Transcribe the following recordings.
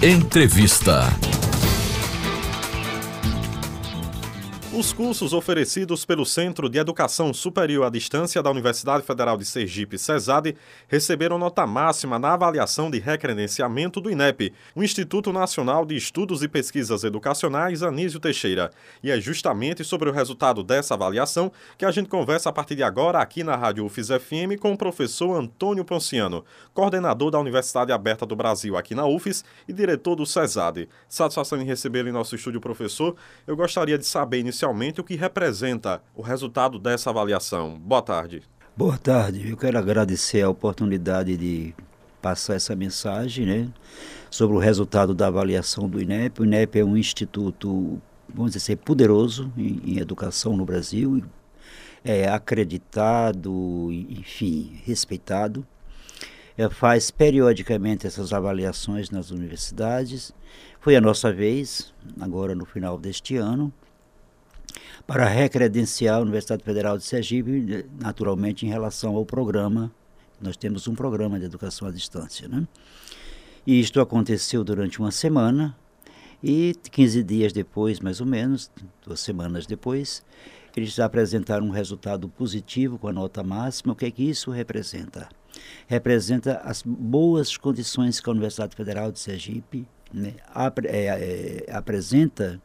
Entrevista. Os cursos oferecidos pelo Centro de Educação Superior à Distância da Universidade Federal de Sergipe, CESAD, receberam nota máxima na avaliação de recredenciamento do INEP, o Instituto Nacional de Estudos e Pesquisas Educacionais Anísio Teixeira. E é justamente sobre o resultado dessa avaliação que a gente conversa a partir de agora aqui na Rádio UFIS FM com o professor Antônio Ponciano, coordenador da Universidade Aberta do Brasil aqui na UFIS e diretor do CESAD. Satisfação em recebê-lo em nosso estúdio, professor. Eu gostaria de saber inicialmente inicialmente o que representa o resultado dessa avaliação. Boa tarde. Boa tarde. Eu quero agradecer a oportunidade de passar essa mensagem né, sobre o resultado da avaliação do INEP. O INEP é um instituto, vamos dizer, poderoso em, em educação no Brasil, é acreditado, enfim, respeitado. É, faz periodicamente essas avaliações nas universidades. Foi a nossa vez, agora no final deste ano para recredenciar a Universidade Federal de Sergipe, naturalmente em relação ao programa. Nós temos um programa de educação à distância. Né? E isto aconteceu durante uma semana, e 15 dias depois, mais ou menos, duas semanas depois, eles apresentaram um resultado positivo com a nota máxima. O que é que isso representa? Representa as boas condições que a Universidade Federal de Sergipe né, ap é, é, apresenta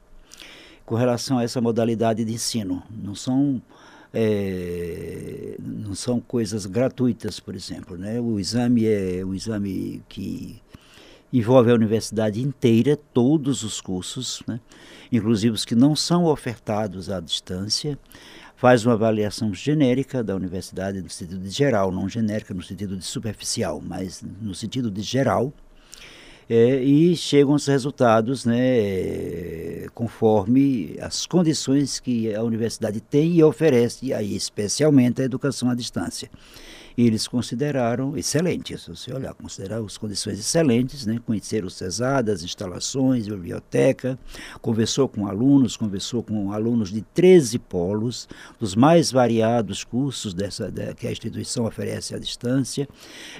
com relação a essa modalidade de ensino. Não são é, não são coisas gratuitas, por exemplo. Né? O exame é um exame que envolve a universidade inteira, todos os cursos, né? inclusive os que não são ofertados à distância. Faz uma avaliação genérica da universidade no sentido de geral, não genérica no sentido de superficial, mas no sentido de geral é, e chegam os resultados né, conforme as condições que a universidade tem e oferece, aí especialmente a educação à distância e eles consideraram excelentes, se você olhar, consideraram as condições excelentes, né? conheceram o CESAD, as instalações, a biblioteca, conversou com alunos, conversou com alunos de 13 polos, dos mais variados cursos dessa, da, que a instituição oferece à distância,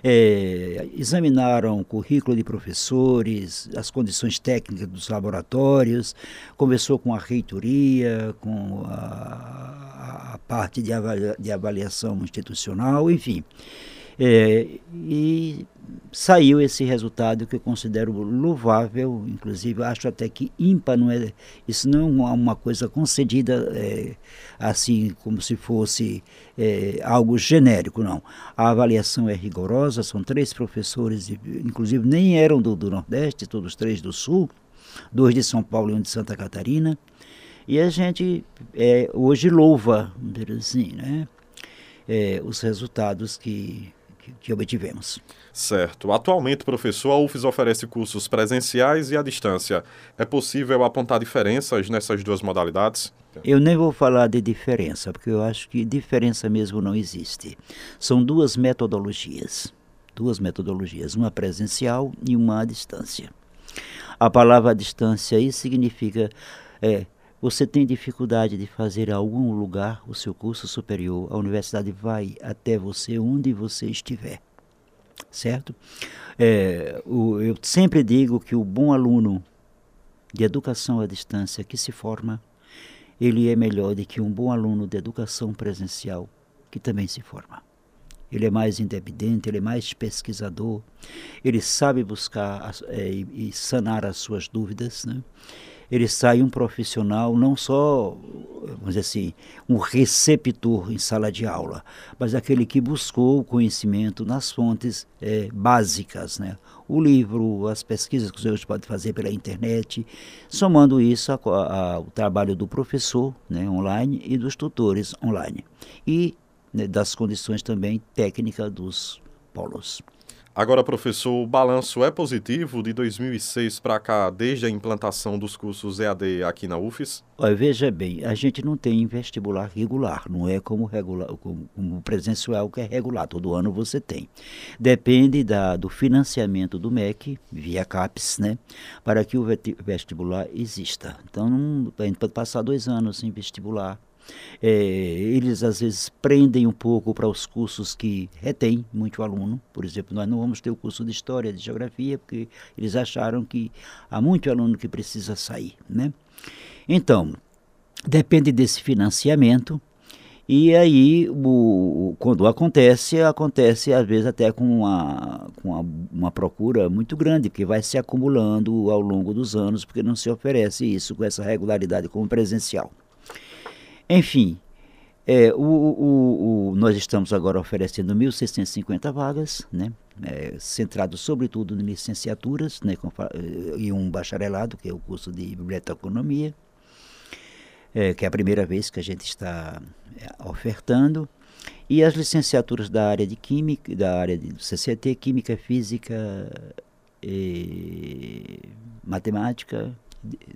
é, examinaram o currículo de professores, as condições técnicas dos laboratórios, conversou com a reitoria, com a, a parte de, avalia, de avaliação institucional, enfim. É, e saiu esse resultado que eu considero louvável, inclusive acho até que ímpar não é isso não é uma coisa concedida é, assim como se fosse é, algo genérico não. A avaliação é rigorosa, são três professores, inclusive nem eram do, do Nordeste, todos três do Sul, dois de São Paulo e um de Santa Catarina, e a gente é, hoje louva, vamos dizer assim, né? é, os resultados que, que, que, obtivemos. Certo. Atualmente, professor, a UFES oferece cursos presenciais e à distância. É possível apontar diferenças nessas duas modalidades? Eu nem vou falar de diferença, porque eu acho que diferença mesmo não existe. São duas metodologias. Duas metodologias, uma presencial e uma à distância. A palavra à distância aí significa é, você tem dificuldade de fazer algum lugar o seu curso superior, a universidade vai até você onde você estiver. Certo? É, o, eu sempre digo que o bom aluno de educação à distância que se forma, ele é melhor do que um bom aluno de educação presencial que também se forma. Ele é mais independente, ele é mais pesquisador, ele sabe buscar é, e sanar as suas dúvidas, né? Ele sai um profissional, não só, vamos dizer assim, um receptor em sala de aula, mas aquele que buscou o conhecimento nas fontes é, básicas, né? o livro, as pesquisas que os senhores podem fazer pela internet, somando isso ao trabalho do professor né, online e dos tutores online. E né, das condições também técnicas dos polos. Agora, professor, o balanço é positivo de 2006 para cá, desde a implantação dos cursos EAD aqui na UFES? Olha, veja bem, a gente não tem vestibular regular, não é como, regular, como, como presencial que é regular, todo ano você tem. Depende da, do financiamento do MEC, via CAPES, né, para que o vestibular exista. Então, a gente pode passar dois anos sem vestibular, É, eles às vezes prendem um pouco para os cursos que retêm muito aluno. Por exemplo, nós não vamos ter o curso de História, de Geografia, porque eles acharam que há muito aluno que precisa sair. Né? Então, depende desse financiamento. E aí, o, quando acontece, acontece às vezes até com, uma, com uma, uma, procura muito grande, que vai se acumulando ao longo dos anos, porque não se oferece isso com essa regularidade como presencial. Enfim, é, o, o, o, nós estamos agora oferecendo 1.650 vagas, né, é, centrado sobretudo em licenciaturas né, com, e um bacharelado, que é o curso de Biblioteconomia é, que é a primeira vez que a gente está é, ofertando, e as licenciaturas da área de Química, da área de CCT, Química, Física, e Matemática,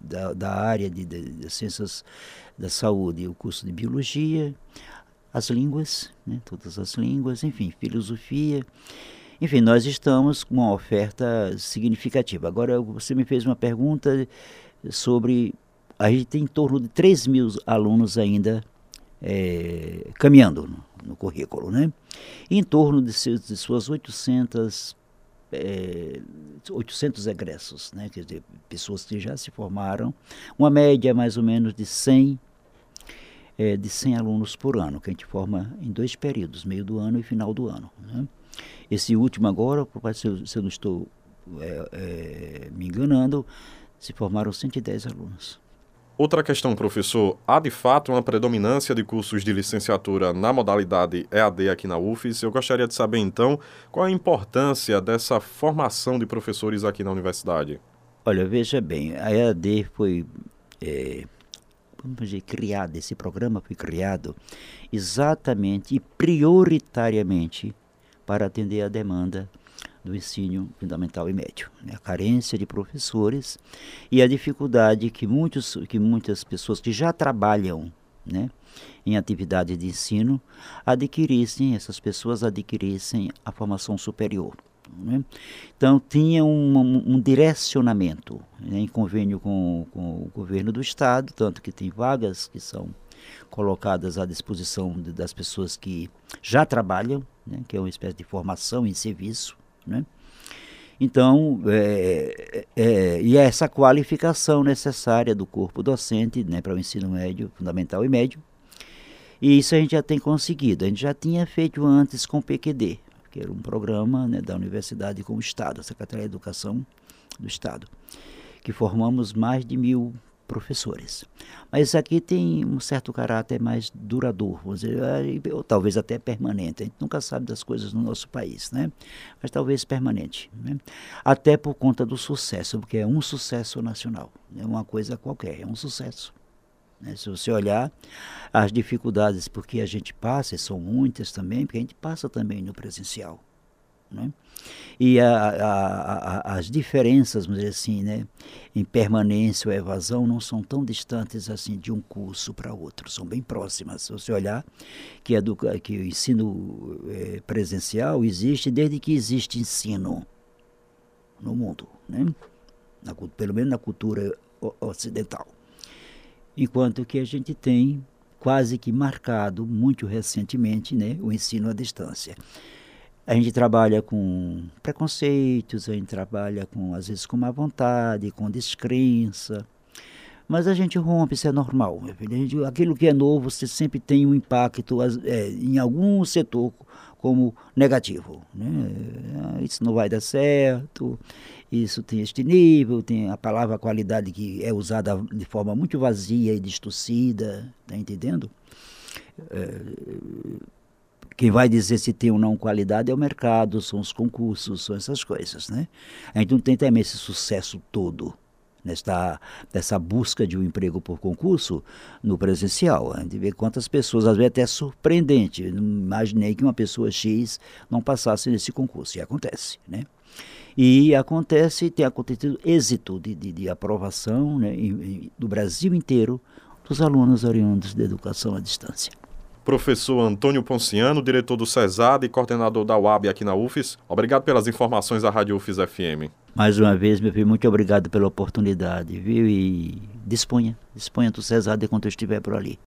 da, da área de, de, de, Ciências da Saúde, o curso de Biologia, as línguas, né, todas as línguas, enfim, Filosofia. Enfim, nós estamos com uma oferta significativa. Agora, você me fez uma pergunta sobre a gente tem em torno de 3 mil alunos ainda é, caminhando no, no, currículo, né? em torno de, seus, de suas 800, é, 800 egressos, né? quer dizer, pessoas que já se formaram, uma média mais ou menos de 100, é, de 100 alunos por ano, que a gente forma em dois períodos, meio do ano e final do ano. Né? Esse último agora, se eu, se eu não estou é, é, me enganando, se formaram 110 alunos. Outra questão, professor. Há de fato uma predominância de cursos de licenciatura na modalidade EAD aqui na UFES. Eu gostaria de saber, então, qual a importância dessa formação de professores aqui na universidade. Olha, veja bem, a EAD foi. É, vamos dizer, criado, esse programa foi criado exatamente e prioritariamente para atender a demanda do ensino fundamental e médio. Né? A carência de professores e a dificuldade que, muitos, que muitas pessoas que já trabalham né, em atividade de ensino adquirissem, essas pessoas adquirissem a formação superior. Né? Então, tinha um, um, um direcionamento né, em convênio com, com o governo do Estado, tanto que tem vagas que são colocadas à disposição de, das pessoas que já trabalham, né, que é uma espécie de formação em serviço, né? Então, é, é, é, e é essa qualificação necessária do corpo docente né, para o ensino médio, fundamental e médio. E isso a gente já tem conseguido. A gente já tinha feito antes com o PQD, que era um programa né, da universidade com o Estado, a Secretaria de Educação do Estado, que formamos mais de mil professores. Mas aqui tem um certo caráter mais duradouro, dizer, é, ou talvez até permanente. A gente nunca sabe das coisas no nosso país, né? Mas talvez permanente. Né? Até por conta do sucesso, porque é um sucesso nacional. É uma coisa qualquer, é um sucesso. Né? Se você olhar as dificuldades porque a gente passa, e são muitas também, porque a gente passa também no presencial. Né? E a, a, a, as diferenças, vamos dizer assim, né, em permanência ou evasão não são tão distantes assim de um curso para outro, são bem próximas. Se você olhar que, educa, que o ensino é, presencial existe desde que existe ensino no mundo, né? Na, pelo menos na cultura ocidental. Enquanto que a gente tem quase que marcado muito recentemente né, o ensino à distância. A gente trabalha com preconceitos, a gente trabalha com, às vezes, com má vontade, com descrença. Mas a gente rompe, isso é normal. Aquilo que é novo, você sempre tem um impacto é, em algum setor como negativo. Né? Ah, isso não vai dar certo, isso tem este nível, tem a palavra qualidade que é usada de forma muito vazia e distorcida, tá entendendo? É, quem vai dizer se tem ou não qualidade é o mercado, são os concursos, são essas coisas, né? A gente não tem também esse sucesso todo nesta nessa busca de um emprego por concurso no presencial. A gente vê quantas pessoas, às vezes até surpreendente. Não imaginei que uma pessoa X não passasse nesse concurso. E acontece, né? E acontece, tem acontecido êxito de, de, de aprovação né, em, em, do Brasil inteiro dos alunos oriundos da educação à distância. Professor Antônio Ponciano, diretor do CESAD e coordenador da UAB aqui na UFES, obrigado pelas informações da Rádio UFES FM. Mais uma vez, meu filho, muito obrigado pela oportunidade, viu? E disponha, disponha do CESAD enquanto eu estiver por ali.